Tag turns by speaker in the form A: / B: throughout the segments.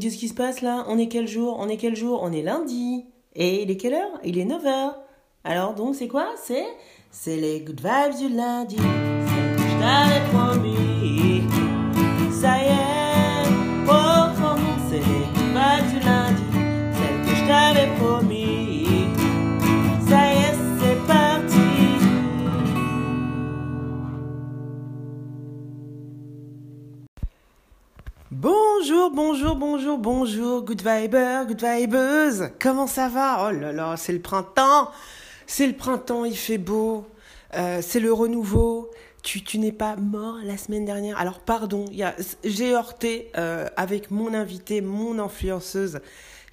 A: qu'est-ce qui se passe là? On est quel jour? On est quel jour? On est lundi. Et il est quelle heure? Il est 9h. Alors donc c'est quoi? C'est c'est les good vibes du lundi. C'est que je t'avais promis. Ça y est, oh, oh, c'est les good vibes du lundi. Celle que je t'avais promis. Bonjour, bonjour, bonjour, bonjour, good viber, good vibeuse. Comment ça va? Oh là là, c'est le printemps. C'est le printemps, il fait beau. Euh, c'est le renouveau. Tu, tu n'es pas mort la semaine dernière. Alors pardon, j'ai heurté euh, avec mon invité, mon influenceuse.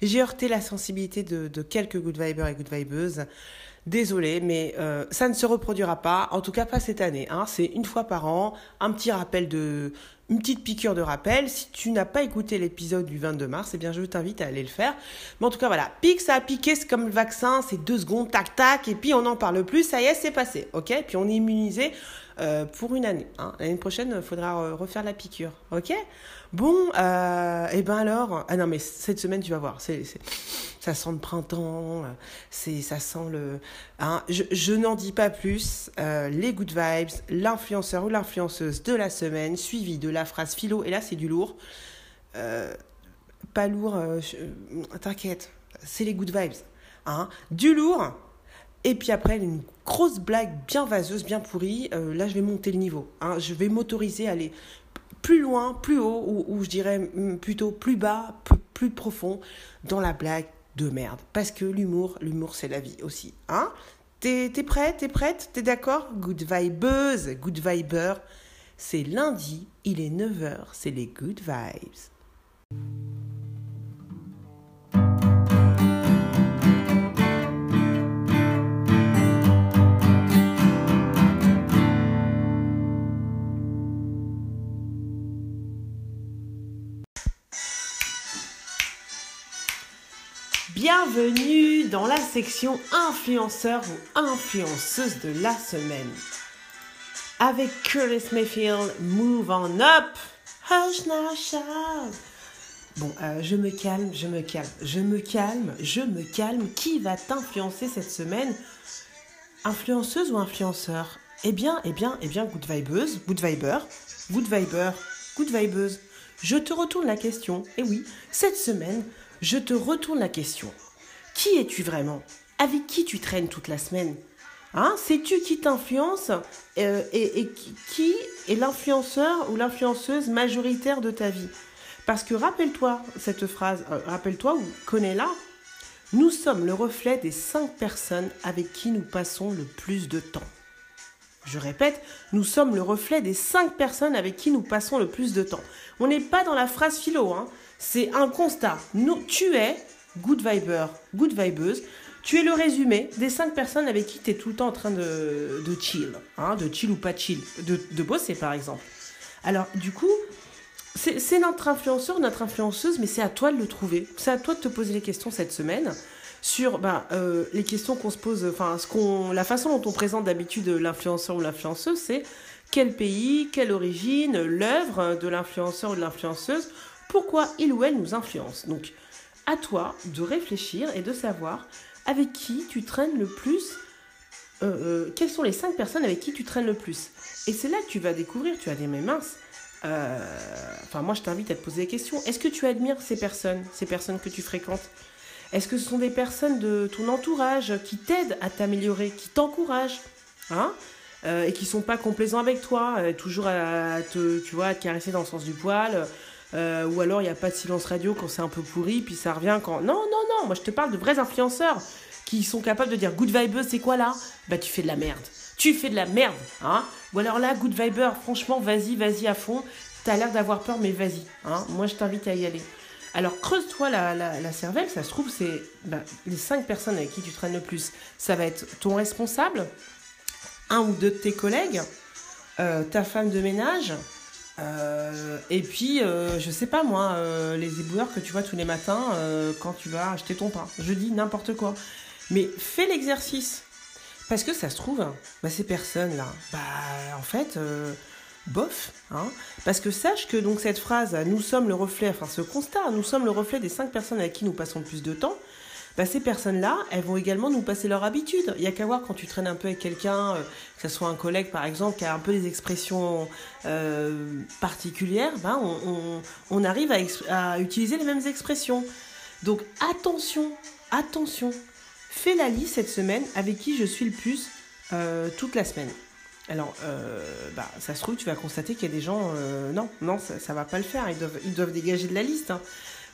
A: J'ai heurté la sensibilité de, de quelques good vibers et good vibeuses. Désolé, mais euh, ça ne se reproduira pas, en tout cas pas cette année. Hein. C'est une fois par an, un petit rappel de, une petite piqûre de rappel. Si tu n'as pas écouté l'épisode du 22 mars, eh bien je t'invite à aller le faire. Mais en tout cas voilà, pique, ça a piqué, c'est comme le vaccin, c'est deux secondes, tac tac, et puis on n'en parle plus, ça y est, c'est passé, ok? Puis on est immunisé euh, pour une année. Hein. L'année prochaine, il faudra euh, refaire la piqûre, ok? Bon, euh, et ben alors, ah non mais cette semaine tu vas voir, c'est, ça sent le printemps, euh, c'est, ça sent le, hein, je, je n'en dis pas plus. euh, les good vibes, l'influenceur ou l'influenceuse de la semaine, suivi de la phrase philo, et là c'est du lourd. Euh, pas lourd, t'inquiète, c'est les good vibes. Hein, du lourd. Et puis après, une grosse blague bien vaseuse, bien pourrie. Là, je vais monter le niveau. hein. Je vais m'autoriser à aller plus loin, plus haut, ou, je dirais plutôt plus bas, plus profond dans la blague de merde. Parce que l'humour, l'humour, c'est la vie aussi. Hein T'es t'es prêt T'es prête T'es d'accord? Good vibeuse, good viber. C'est lundi, il est 9h, c'est les good vibes. Bienvenue dans la section influenceur ou influenceuse de la semaine. Avec Curtis Mayfield, Move on Up. Hush now, shout. Bon, euh, je me calme, je me calme, je me calme, je me calme. Qui va t'influencer cette semaine? Influenceuse ou influenceur? Eh bien, eh bien, eh bien, good vibeuse, good viber, good viber, good vibeuse. Je te retourne la question. Et oui, cette semaine, je te retourne la question. Qui es-tu vraiment? Avec qui tu traînes toute la semaine? Hein? Sais-tu qui t'influence euh, et, qui est l'influenceur ou l'influenceuse majoritaire de ta vie? Parce que rappelle-toi cette phrase, euh, rappelle-toi ou connais-la. Nous sommes le reflet des cinq personnes avec qui nous passons le plus de temps. Je répète, nous sommes le reflet des cinq personnes avec qui nous passons le plus de temps. On n'est pas dans la phrase philo, hein. c'est un constat. Nous, tu es good viber, good vibeuse. Tu es le résumé des cinq personnes avec qui tu es tout le temps en train de, de chill, hein, de chill ou pas chill, de, de bosser par exemple. Alors, du coup, c'est notre influenceur, notre influenceuse, mais c'est à toi de le trouver. C'est à toi de te poser les questions cette semaine sur ben, euh, les questions qu'on se pose, enfin, ce qu'on, la façon dont on présente d'habitude l'influenceur ou l'influenceuse, c'est quel pays, quelle origine, l'œuvre de l'influenceur ou de l'influenceuse, pourquoi il ou elle nous influence. Donc, à toi de réfléchir et de savoir avec qui tu traînes le plus, euh, euh, quelles sont les cinq personnes avec qui tu traînes le plus. Et c'est là que tu vas découvrir, tu vas dire, mais mince, euh, enfin moi je t'invite à te poser des questions. Est-ce que tu admires ces personnes, ces personnes que tu fréquentes? Est-ce que ce sont des personnes de ton entourage qui t'aident à t'améliorer, qui t'encouragent hein? Et qui sont pas complaisants avec toi, toujours à te, tu vois, à te caresser dans le sens du poil, euh, ou alors il n'y a pas de silence radio quand c'est un peu pourri, puis ça revient quand... Non, non, non, moi je te parle de vrais influenceurs qui sont capables de dire good vibeuse, c'est quoi là? Bah tu fais de la merde. Tu fais de la merde, hein? Ou alors là, good viber, franchement, vas-y, vas-y à fond. T'as l'air d'avoir peur, mais vas-y, hein? Moi je t'invite à y aller. Alors creuse-toi la cervelle, ça se trouve, c'est bah, les cinq personnes avec qui tu traînes le plus. Ça va être ton responsable, un ou deux de tes collègues, euh, ta femme de ménage, euh, et puis, euh, je sais pas moi, euh, les éboueurs que tu vois tous les matins euh, quand tu vas acheter ton pain. Je dis n'importe quoi. Mais fais l'exercice. Parce que ça se trouve, bah, ces personnes-là, bah, en fait, bof. Hein, parce que sache que donc cette phrase, nous sommes le reflet, enfin ce constat, nous sommes le reflet des cinq personnes avec qui nous passons le plus de temps. Bah, ces personnes-là, elles vont également nous passer leur habitude. Il y a qu'à voir quand tu traînes un peu avec quelqu'un, euh, que ce soit un collègue par exemple, qui a un peu des expressions euh, particulières, ben, on, arrive à, utiliser les mêmes expressions. Donc attention, attention, fais la liste cette semaine avec qui je suis le plus euh, toute la semaine. Alors, bah, ça se trouve, tu vas constater qu'il y a des gens, non, non, ça, ça va pas le faire. Ils doivent, ils doivent dégager de la liste. Hein.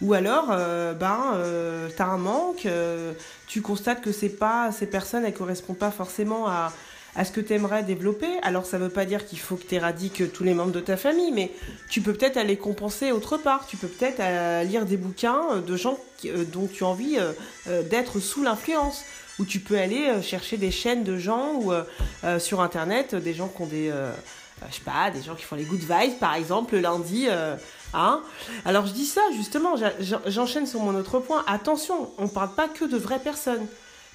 A: Ou alors, euh, ben, euh, tu as un manque, euh, tu constates que c'est pas, ces personnes, elles correspondent pas forcément à, à ce que tu aimerais développer. Alors, ça veut pas dire qu'il faut que tu éradiques tous les membres de ta famille, mais tu peux peut-être aller compenser autre part. Tu peux peut-être lire des bouquins de gens dont tu as envie d'être sous l'influence. Ou tu peux aller chercher des chaînes de gens ou sur Internet, des gens qui ont des je sais pas, des gens qui font les good vibes, par exemple, le lundi, Hein Alors je dis ça justement, j'enchaîne sur mon autre point. Attention, on ne parle pas que de vraies personnes.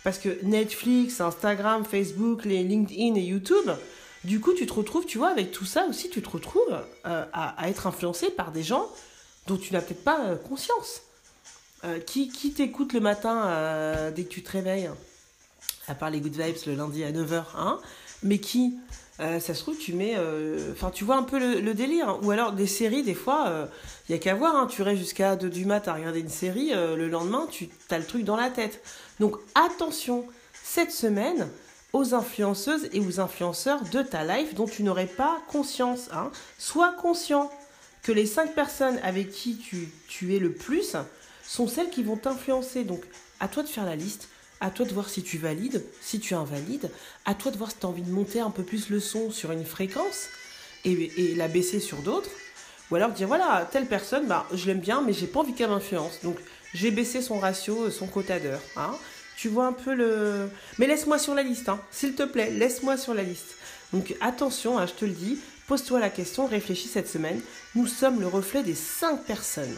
A: Parce que Netflix, Instagram, Facebook, les LinkedIn et YouTube, du coup tu te retrouves, tu vois, avec tout ça aussi, tu te retrouves euh, à, être influencé par des gens dont tu n'as peut-être pas euh, conscience. Euh, qui qui t'écoute le matin dès que tu te réveilles? À part les good vibes le lundi à 9h, hein Mais qui euh, ça se trouve, tu mets. Euh, enfin, tu vois un peu le, délire. Ou alors, des séries, des fois, il euh, n'y a qu'à voir. Hein, tu restes jusqu'à 2 du mat à regarder une série. le lendemain, tu as le truc dans la tête. Donc, attention, cette semaine, aux influenceuses et aux influenceurs de ta life dont tu n'aurais pas conscience. Hein. Sois conscient que les 5 personnes avec qui tu, tu es le plus sont celles qui vont t'influencer. Donc, à toi de faire la liste à toi de voir si tu valides, si tu invalides, à toi de voir si tu as envie de monter un peu plus le son sur une fréquence et, la baisser sur d'autres. Ou alors dire voilà, telle personne, bah, je l'aime bien, mais j'ai pas envie qu'elle m'influence. Donc j'ai baissé son ratio, son quota d'heure. Hein. Tu vois un peu le. Mais laisse-moi sur la liste, hein. s'il te plaît, laisse-moi sur la liste. Donc attention, hein, je te le dis, pose-toi la question, réfléchis cette semaine. Nous sommes le reflet des cinq personnes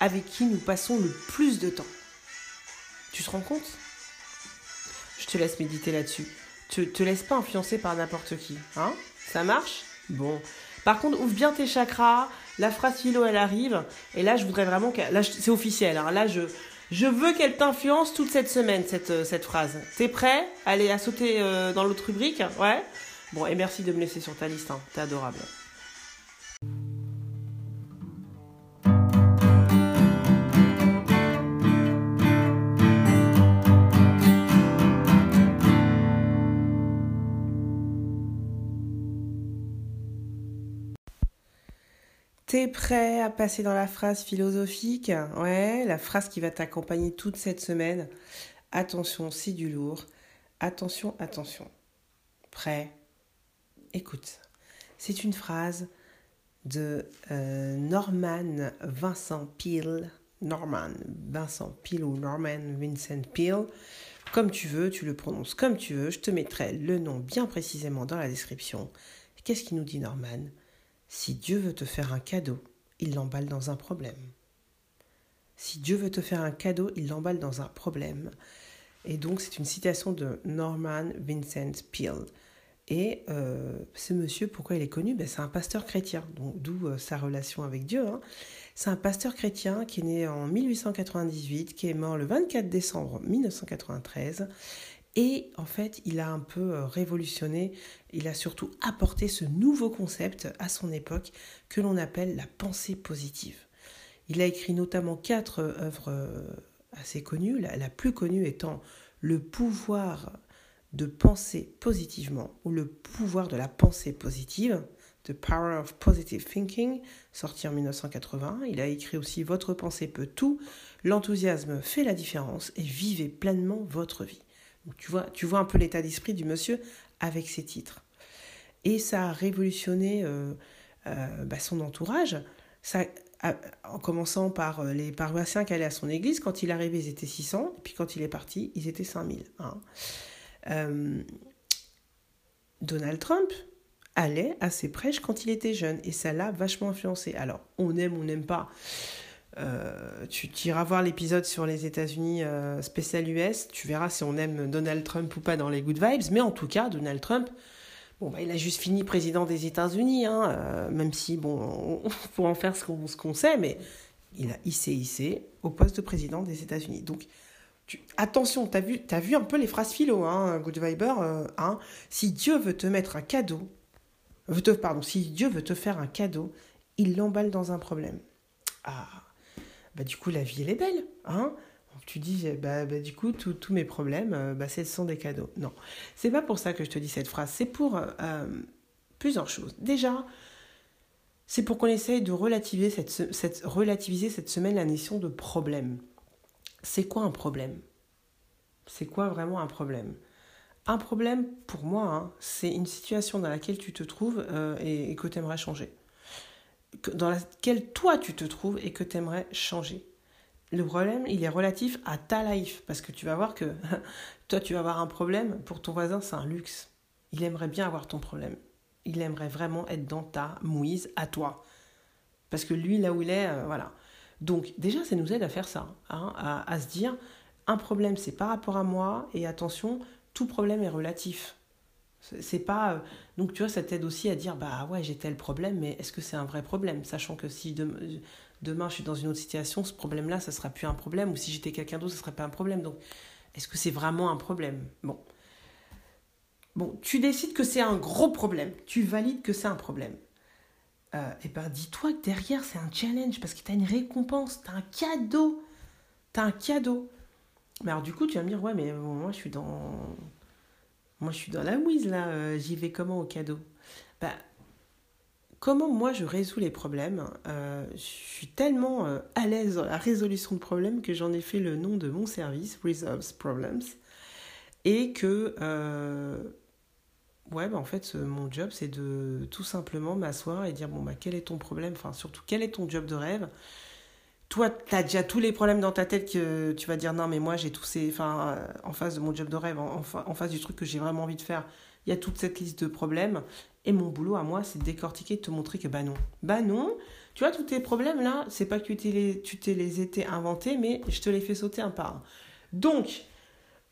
A: avec qui nous passons le plus de temps. Tu te rends compte? Je te laisse méditer là-dessus. Te, te laisse pas influencer par n'importe qui. Hein? Ça marche? Bon. Par contre, ouvre bien tes chakras. La phrase philo, elle arrive. Et là, je voudrais vraiment que. Là, c'est officiel. Hein. Là, je, je veux qu'elle t'influence toute cette semaine, cette, euh, phrase. T'es prêt? Allez, à sauter euh, dans l'autre rubrique? Ouais? Bon, et merci de me laisser sur ta liste. Hein. T'es adorable. T'es prêt à passer dans la phrase philosophique? Ouais, la phrase qui va t'accompagner toute cette semaine. Attention, c'est du lourd. Attention, attention. Prêt? Écoute. C'est une phrase de euh, Norman Vincent Peale. Norman Vincent Peale ou Norman Vincent Peale. Comme tu veux, tu le prononces comme tu veux. Je te mettrai le nom bien précisément dans la description. Qu'est-ce qu'il nous dit Norman? Si Dieu veut te faire un cadeau, il l'emballe dans un problème. Si Dieu veut te faire un cadeau, il l'emballe dans un problème. Et donc, c'est une citation de Norman Vincent Peale. Et euh, ce monsieur, pourquoi il est connu? Ben, C'est un pasteur chrétien, d'où euh, sa relation avec Dieu. Hein. C'est un pasteur chrétien qui est né en 1898, qui est mort le 24 décembre 1993 et en fait, il a un peu euh, révolutionné, il a surtout apporté ce nouveau concept à son époque que l'on appelle la pensée positive. Il a écrit notamment quatre euh, œuvres euh, assez connues, la, plus connue étant Le pouvoir de penser positivement ou Le pouvoir de la pensée positive, The Power of Positive Thinking, sorti en 1980. Il a écrit aussi Votre pensée peut tout, l'enthousiasme fait la différence et vivez pleinement votre vie. Tu vois, tu un peu l'état d'esprit du monsieur avec ses titres. Et ça a révolutionné euh, euh, bah, son entourage. Ça, en commençant par euh, les paroissiens qui allaient à son église. Quand il arrivait, ils étaient 600. Et puis quand il est parti, ils étaient 5000. Hein. Donald Trump allait à ses prêches quand il était jeune. Et ça l'a vachement influencé. Alors, on aime, on n'aime pas. Euh, tu iras voir l'épisode sur les États-Unis euh, spécial US, tu verras si on aime Donald Trump ou pas dans les good vibes, mais en tout cas, Donald Trump, Bon, bah, il a juste fini président des États-Unis, hein, euh, même si, bon, on peut en faire ce qu'on sait, mais il a hissé, hissé au poste de président des États-Unis. Donc, attention, tu as vu, as vu un peu les phrases philo, hein, Good Viber. Euh, hein, si Dieu veut te mettre un cadeau, te, pardon, si Dieu veut te faire un cadeau, il l'emballe dans un problème. Ah, bah du coup, la vie, elle est belle. Hein tu dis, bah, bah du coup, tous mes problèmes, euh, bah, ce sont des cadeaux. Non, c'est pas pour ça que je te dis cette phrase. C'est pour euh, plusieurs choses. Déjà, c'est pour qu'on essaye de relativiser cette, relativiser cette semaine la notion de problème. C'est quoi un problème? C'est quoi vraiment un problème? Un problème, pour moi, hein, c'est une situation dans laquelle tu te trouves euh, et, et, que tu aimerais changer. Dans laquelle toi tu te trouves et que tu aimerais changer le problème, il est relatif à ta life. Parce que tu vas voir que toi, tu vas avoir un problème. Pour ton voisin, c'est un luxe. Il aimerait bien avoir ton problème. Il aimerait vraiment être dans ta mouise à toi. Parce que lui, là où il est, euh, voilà. Donc, déjà, ça nous aide à faire ça. Hein, à, à se dire, un problème, c'est par rapport à moi. Et attention, tout problème est relatif. C'est pas. Donc, tu vois, ça t'aide aussi à dire bah ouais, j'ai tel problème, mais est-ce que c'est un vrai problème? Sachant que si demain je suis dans une autre situation, ce problème-là, ça sera plus un problème, ou si j'étais quelqu'un d'autre, ce serait pas un problème. Donc, est-ce que c'est vraiment un problème? Bon. Bon, tu décides que c'est un gros problème, tu valides que c'est un problème. Euh, et ben dis-toi que derrière c'est un challenge parce que tu as une récompense, tu as un cadeau. Tu as un cadeau. Mais alors du coup, tu vas me dire ouais, mais moi je suis dans moi je suis dans la mouise là, euh, j'y vais comment au cadeau? Bah comment moi je résous les problèmes? Euh, je suis tellement euh, à l'aise dans la résolution de problèmes que j'en ai fait le nom de mon service, Resolves Problems. Et que, ouais, bah, en fait, mon job, c'est de tout simplement m'asseoir et dire, bon, bah, quel est ton problème? Enfin, surtout, quel est ton job de rêve? Toi, tu as déjà tous les problèmes dans ta tête que tu vas dire non, mais moi j'ai tous ces. Enfin, en face de mon job de rêve, en, face du truc que j'ai vraiment envie de faire, il y a toute cette liste de problèmes. Et mon boulot à moi, c'est de décortiquer, de te montrer que bah non. Bah non, tu vois, tous tes problèmes là, c'est pas que tu tu les été inventés, mais je te les fais sauter un par un. Donc,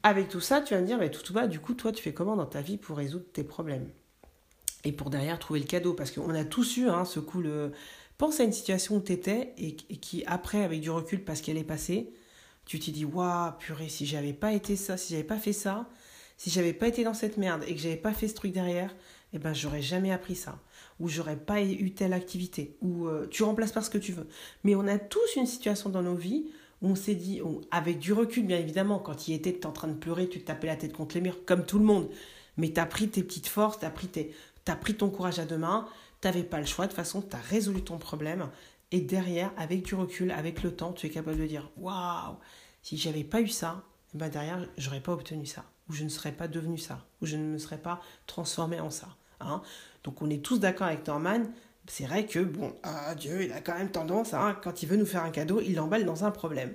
A: avec tout ça, tu vas me dire, mais tout, tout du coup, toi, tu fais comment dans ta vie pour résoudre tes problèmes? Et pour derrière trouver le cadeau, parce qu'on a tous eu hein, ce coup, le... pense à une situation où tu étais et, qui, après, avec du recul, parce qu'elle est passée, tu t'es dit, waouh, purée, si j'avais pas été ça, si j'avais pas fait ça, si j'avais pas été dans cette merde et que j'avais pas fait ce truc derrière, eh ben j'aurais jamais appris ça ou j'aurais pas eu telle activité ou euh, tu remplaces par ce que tu veux. Mais on a tous une situation dans nos vies où on s'est dit avec du recul bien évidemment quand il était en train de pleurer, tu te tapais la tête contre les murs comme tout le monde. Mais tu as pris tes petites forces, tu as pris tes as pris ton courage à deux mains, tu pas le choix de toute façon, tu as résolu ton problème et derrière avec du recul, avec le temps, tu es capable de dire waouh, si j'avais pas eu ça, eh ben derrière j'aurais pas obtenu ça ou je ne serais pas devenu ça ou je ne me serais pas transformé en ça. Hein. Donc on est tous d'accord avec Norman. C'est vrai que, bon, ah, Dieu, il a quand même tendance, hein, quand il veut nous faire un cadeau, il l'emballe dans un problème.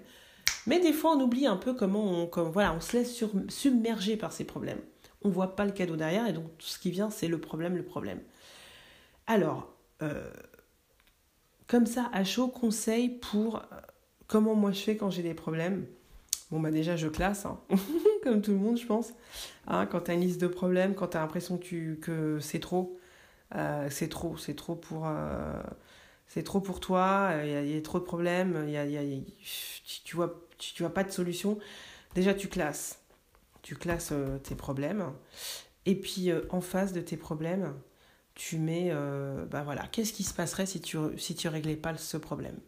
A: Mais des fois, on oublie un peu comment on, comme, voilà, on se laisse submerger par ces problèmes. On voit pas le cadeau derrière, et donc tout ce qui vient, c'est le problème, le problème. Alors, euh, comme ça, à chaud, conseil pour euh, comment moi je fais quand j'ai des problèmes. Bon, bah déjà, je classe, hein. comme tout le monde, je pense. Hein, quand tu une liste de problèmes, quand tu as l'impression que, c'est trop, euh, c'est trop, c'est trop pour... C'est trop pour toi, il y, a trop de problèmes, y y a, tu vois, tu, vois pas de solution. Déjà, tu classes. Tu classes euh, tes problèmes. Et puis, en face de tes problèmes, tu mets, bah voilà, qu'est-ce qui se passerait si tu si réglais pas ce problème?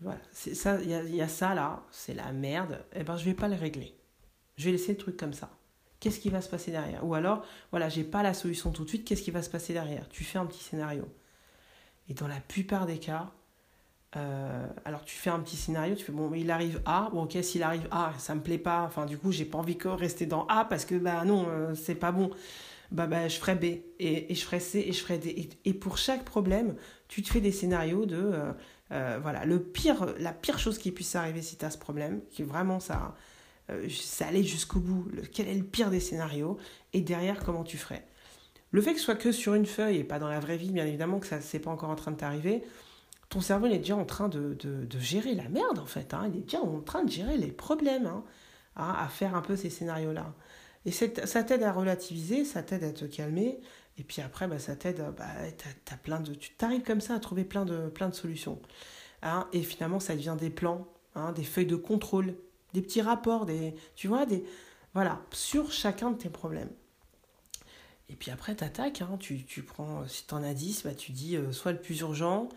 A: Voilà, c'est ça, il y, a, ça là, c'est la merde, eh ben je vais pas le régler. Je vais laisser le truc comme ça. Qu'est-ce qui va se passer derrière? Ou alors, voilà, j'ai pas la solution tout de suite, qu'est-ce qui va se passer derrière? Tu fais un petit scénario. Et dans la plupart des cas, euh, alors tu fais un petit scénario, tu fais bon, il arrive A, bon ok, s'il arrive A, ça me plaît pas, enfin du coup j'ai pas envie de rester dans A parce que bah non, euh, c'est pas bon. Bah, bah je ferai B et, et, je ferai C et je ferai D. Et, pour chaque problème, tu te fais des scénarios de euh, voilà, le pire, la pire chose qui puisse arriver si tu as ce problème, qui est vraiment ça, euh, c'est aller jusqu'au bout, quel est le pire des scénarios, et derrière, comment tu ferais. Le fait que ce soit que sur une feuille et pas dans la vraie vie, bien évidemment que ça c'est pas encore en train de t'arriver, ton cerveau il est déjà en train de, gérer la merde en fait, hein. il est déjà en train de gérer les problèmes, hein, à faire un peu ces scénarios-là. Et ça t'aide à relativiser, ça t'aide à te calmer, Et puis après, bah, ça t'aide, bah, t'as, plein de, tu t'arrives comme ça à trouver plein de, plein de solutions. Hein, et finalement, ça devient des plans, hein, des feuilles de contrôle, des petits rapports, des, tu vois, des, voilà, sur chacun de tes problèmes. Et puis après, t'attaques, hein, tu, tu prends, si t'en as 10, bah, tu dis euh, soit le plus urgent,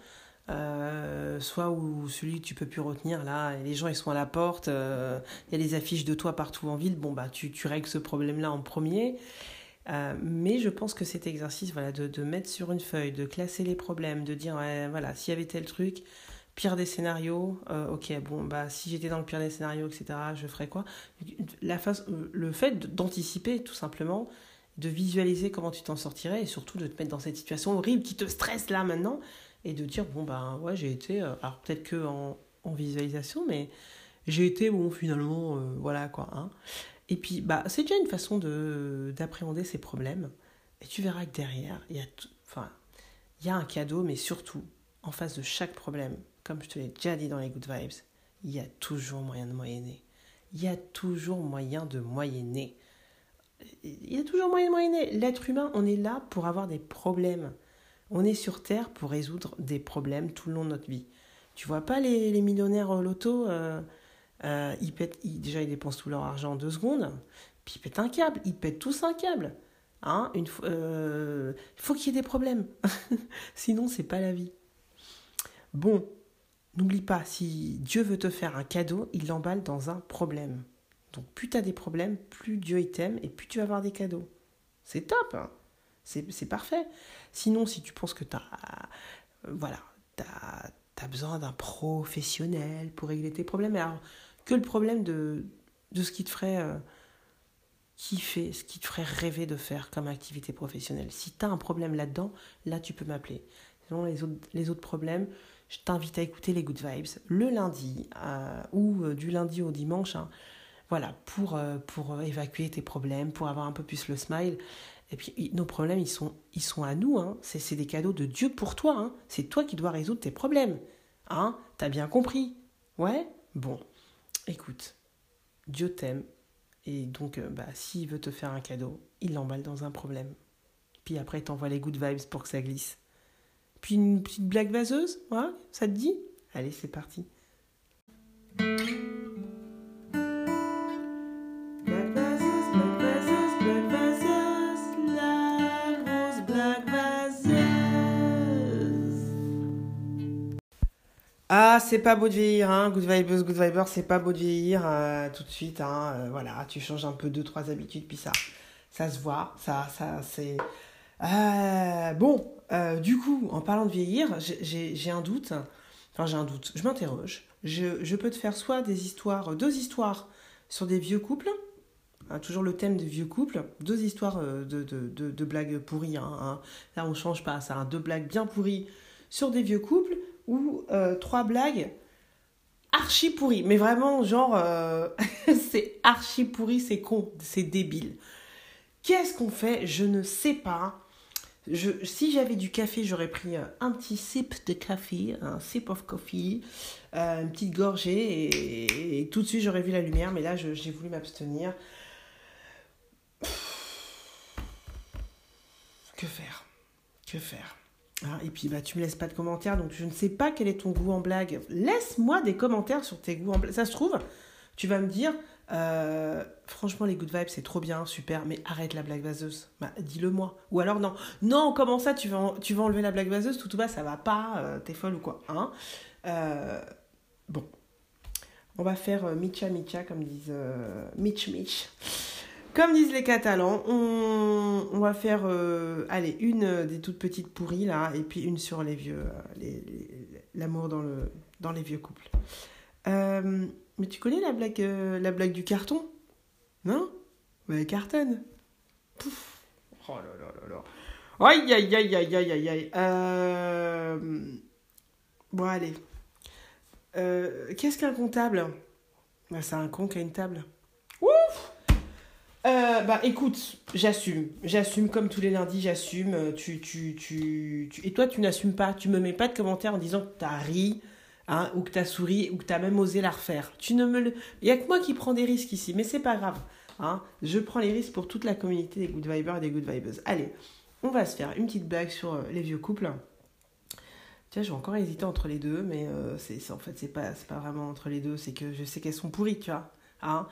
A: euh, soit ou celui que tu peux plus retenir là, les gens ils sont à la porte, euh, il y a des affiches de toi partout en ville, bon bah tu, tu règles ce problème là en premier. Euh, mais je pense que cet exercice, voilà, de, de, mettre sur une feuille, de classer les problèmes, de dire, voilà, s'il y avait tel truc, pire des scénarios, ok, bon, bah, si j'étais dans le pire des scénarios, etc., je ferais quoi? La face, Le fait d'anticiper, tout simplement, de visualiser comment tu t'en sortirais et surtout de te mettre dans cette situation horrible qui te stresse là maintenant et de dire, bon, bah, ouais, j'ai été, euh, alors peut-être que en, en, visualisation, mais j'ai été, bon, finalement, voilà, quoi. Hein. Et puis, bah, c'est déjà une façon de, d'appréhender ces problèmes. Et tu verras que derrière, il y, a enfin, il y a un cadeau, mais surtout, en face de chaque problème, comme je te l'ai déjà dit dans les Good Vibes, il y a toujours moyen de moyenner. Il y a toujours moyen de moyenner. Il y a toujours moyen de moyenner. L'être humain, on est là pour avoir des problèmes. On est sur Terre pour résoudre des problèmes tout le long de notre vie. Tu vois pas les, millionnaires au loto euh, euh, ils déjà, ils dépensent tout leur argent en deux secondes. Puis ils pètent un câble. Ils pètent tous un câble. Hein Une euh, il faut qu'il y ait des problèmes. Sinon, c'est pas la vie. Bon, n'oublie pas, si Dieu veut te faire un cadeau, il l'emballe dans un problème. Donc, plus tu as des problèmes, plus Dieu t'aime et plus tu vas avoir des cadeaux. C'est top, hein c'est parfait. Sinon, si tu penses que tu as. Euh, voilà, besoin d'un professionnel pour régler tes problèmes. Alors, que le problème de, de ce qui te ferait euh, kiffer, ce qui te ferait rêver de faire comme activité professionnelle. Si tu as un problème là-dedans, là tu peux m'appeler. Sinon, les autres, les autres problèmes, je t'invite à écouter les Good Vibes le lundi euh, ou du lundi au dimanche. Hein. voilà, pour, pour évacuer tes problèmes, pour avoir un peu plus le smile. Et puis, nos problèmes, ils sont, ils sont à nous. Hein. C'est des cadeaux de Dieu pour toi. Hein. C'est toi qui dois résoudre tes problèmes. Hein T'as bien compris Ouais? Bon écoute, Dieu t'aime, et donc euh, bah, s'il veut te faire un cadeau, il l'emballe dans un problème. Puis après, il t'envoie les good vibes pour que ça glisse. Puis une petite blague vaseuse, ouais, ça te dit? Allez, c'est parti. C'est pas beau de vieillir, hein. Good vibes, good vibers, c'est pas beau de vieillir euh, tout de suite, hein. Euh, voilà, tu changes un peu deux, trois habitudes, puis ça, ça se voit, ça, ça, c'est. Euh, bon, du coup, en parlant de vieillir, j'ai un doute. Enfin, j'ai un doute. Je m'interroge. Je, peux te faire soit des histoires, deux histoires sur des vieux couples, hein, toujours le thème des vieux couples, deux histoires de, de, de, de blagues pourries. Là, on change pas ça. Deux blagues bien pourries sur des vieux couples ou euh, trois blagues archi pourries. Mais vraiment, genre, euh, c'est archi pourri, c'est con, c'est débile. Qu'est-ce qu'on fait? Je ne sais pas. Si j'avais du café, j'aurais pris euh, un petit sip de café, un sip of coffee, une petite gorgée, et, tout de suite j'aurais vu la lumière, mais là j'ai voulu m'abstenir. Que faire? Que faire? Ah, et puis bah, tu me laisses pas de commentaires, donc je ne sais pas quel est ton goût en blague. Laisse-moi des commentaires sur tes goûts en blague. Ça se trouve, tu vas me dire, euh, franchement les good vibes c'est trop bien, super, mais arrête la blague vaseuse. Bah, dis-le moi. Ou alors non, non, comment ça tu vas, enlever la blague vaseuse, tout tout bas ça va pas, euh, t'es folle ou quoi. Hein? Euh, bon, on va faire Micha Micha comme disent Mitch Mitch. Comme disent les Catalans, on, va faire, euh, allez, une des toutes petites pourries là, et puis une sur les vieux, euh, l'amour dans, le, dans les vieux couples. Euh, mais tu connais la blague, la blague du carton? Non? Mais cartonne. Pouf. Oh là là là là. Aïe aïe aïe aïe aïe aïe aïe. Bon allez. Qu'est-ce qu'un comptable? Bah, C'est un con qui a une table. Euh, bah écoute, j'assume. J'assume comme tous les lundis, j'assume. Euh, tu, tu, tu, Et toi, tu n'assumes pas. Tu me mets pas de commentaires en disant que t'as ri, hein, ou que t'as souri, ou que t'as même osé la refaire. Tu ne me le... Il y a que moi qui prends des risques ici, mais c'est pas grave. Hein. Je prends les risques pour toute la communauté des Good Vibers et des Good Vibers. Allez, on va se faire une petite blague sur les vieux couples. Tu vois, j'ai encore hésité entre les deux, mais c'est en fait, c'est pas, pas vraiment entre les deux, c'est que je sais qu'elles sont pourries, tu vois. Hein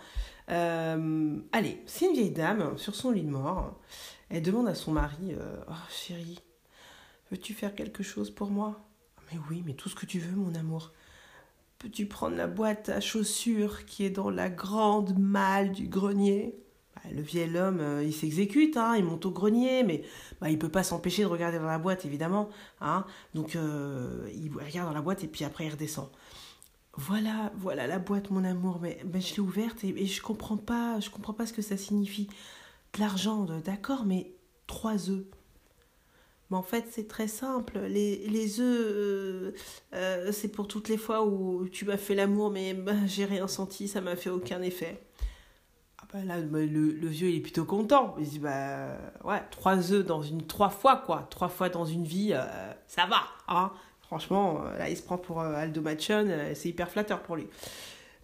A: allez, c'est une vieille dame sur son lit de mort. Elle demande à son mari Oh chérie, veux-tu faire quelque chose pour moi? Mais oui, mais tout ce que tu veux, mon amour. Peux-tu prendre la boîte à chaussures qui est dans la grande malle du grenier? Bah, Le vieil homme, euh, il s'exécute, hein, il monte au grenier, mais bah, il peut pas s'empêcher de regarder dans la boîte, évidemment. Hein. Donc euh, il regarde dans la boîte et puis après il redescend. Voilà, voilà la boîte, mon amour, mais je l'ai ouverte et, je comprends pas, je comprends pas ce que ça signifie. De l'argent, d'accord, mais trois œufs en fait, c'est très simple. Les, les œufs, euh, euh, c'est pour toutes les fois où tu m'as fait l'amour, mais bah, j'ai rien senti, ça m'a fait aucun effet. Ah bah là, bah, le, vieux, il est plutôt content. Il dit, bah ouais, trois œufs dans une, trois fois, quoi. Trois fois dans une vie, euh, ça va, hein. Franchement, là, il se prend pour Aldo Machon, c'est hyper flatteur pour lui.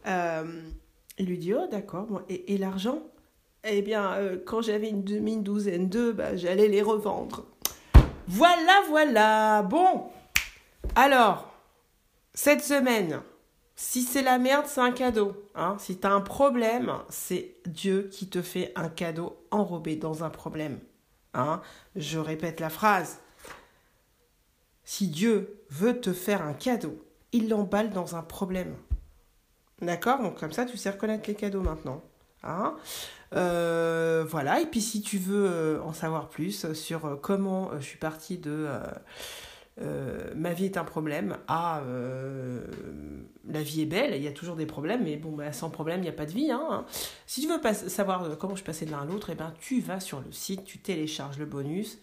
A: il lui dit, oh d'accord, et, l'argent? Eh bien, quand j'avais une demi-douzaine d'œufs, bah, j'allais les revendre. Voilà, voilà. Bon. Alors, cette semaine, si c'est la merde, c'est un cadeau. Hein. Si tu as un problème, c'est Dieu qui te fait un cadeau enrobé dans un problème. Hein. Je répète la phrase. Si Dieu veut te faire un cadeau, il l'emballe dans un problème. D'accord? Donc comme ça, tu sais reconnaître les cadeaux maintenant. Hein? Euh, voilà, et puis si tu veux euh, en savoir plus sur euh, comment je suis partie de ma vie est un problème à la vie est belle, il y a toujours des problèmes, mais bon, bah, sans problème, il n'y a pas de vie. Hein. Si tu veux savoir comment je passais de l'un à l'autre, eh ben, tu vas sur le site, tu télécharges le bonus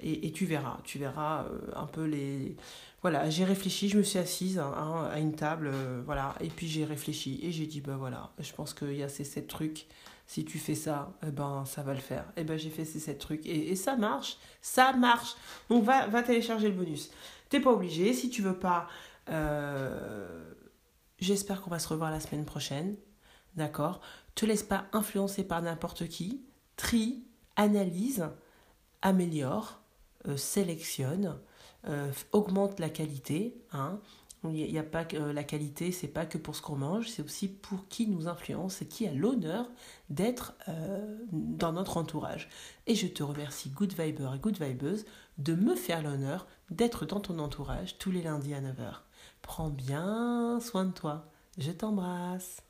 A: et tu verras. Tu verras un peu les. Voilà, j'ai réfléchi, je me suis assise hein, à une table, voilà, et puis j'ai réfléchi et j'ai dit, ben voilà, je pense qu'il y a ces sept trucs si tu fais ça, eh ben, ça va le faire. Et eh ben, j'ai fait ces sept trucs. Et, ça marche. Ça marche. Donc, va, télécharger le bonus. T'es pas obligé. Si tu veux pas, euh, j'espère qu'on va se revoir la semaine prochaine. D'accord? Te laisse pas influencer par n'importe qui. Trie, analyse, améliore, euh, sélectionne, euh, augmente la qualité. Hein il n'y a pas que euh, la qualité, c'est pas que pour ce qu'on mange, c'est aussi pour qui nous influence et qui a l'honneur d'être euh, dans notre entourage. Et je te remercie, Good Viber et Good Vibeuse, de me faire l'honneur d'être dans ton entourage tous les lundis à 9h. Prends bien soin de toi. Je t'embrasse.